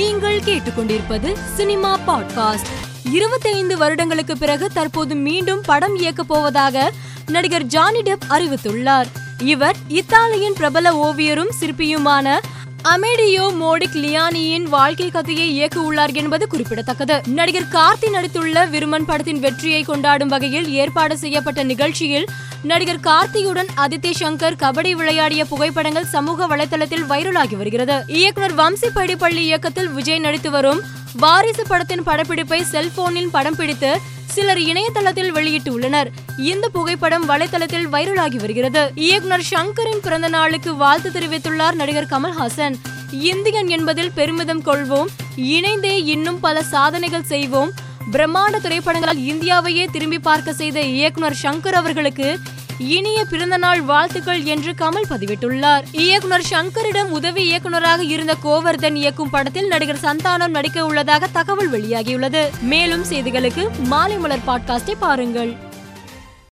நீங்கள் கேட்டுக்கொண்டிருப்பது cinema podcast. 25 வருடங்களுக்கு பிறகு தற்போது மீண்டும் படம் இயக்கப் போவதாக நடிகர் ஜானி டெப் அறிவித்துள்ளார். இவர் இத்தாலியின் பிரபல ஓவியரும் சிற்பியுமான அமேடியோ மோடிக் லியானியின் வாழ்க்கை கதையை இயக்க உள்ளார் என்பது குறிப்பிடத்தக்கது. நடிகர் கார்த்தி நடித்துள்ள விருமன் படத்தின் வெற்றியை கொண்டாடும் வகையில் ஏற்பாடு செய்யப்பட்ட நிகழ்ச்சியில் நடிகர் கார்த்தியுடன் அதித்தி சங்கர் கபடி விளையாடிய புகைப்படங்கள் சமூக வலைதளத்தில் வைரலாகி வருகிறது. இயக்குனர் வம்சி படிப்பள்ளி இயக்கத்தில் விஜய் நடித்து வரும் வாரிசு படத்தின் படப்பிடிப்பை செல்போனில் படம் பிடித்து சிலர் இணையதளத்தில் வெளியிட்டு உள்ளனர் இந்த புகைப்படம் வலைதளத்தில் வைரலாகி வருகிறது. இயக்குனர் சங்கரின் பிறந்த நாளுக்கு வாழ்த்து தெரிவித்துள்ளார் நடிகர் கமல்ஹாசன். இந்தியன் என்பதில் பெருமிதம் கொள்வோம் இணைந்தே இன்னும் பல சாதனைகள் செய்வோம். பிரம்மாண்ட திரைப்படங்களால் இந்தியாவையே திரும்பி பார்க்க செய்த இயக்குனர் சங்கர் அவர்களுக்கு இனிய பிறந்தநாள் வாழ்த்துக்கள் என்று கமல் பதிவிட்டுள்ளார். இயக்குனர் ஷங்கரிடம் உதவி இயக்குனராக இருந்த கோவர்தன் இயக்கும் படத்தில் நடிகர் சந்தானம் நடிக்க உள்ளதாக தகவல் வெளியாகியுள்ளது. மேலும் செய்திகளுக்கு மாலை மலர் பாட்காஸ்டை பாருங்கள்.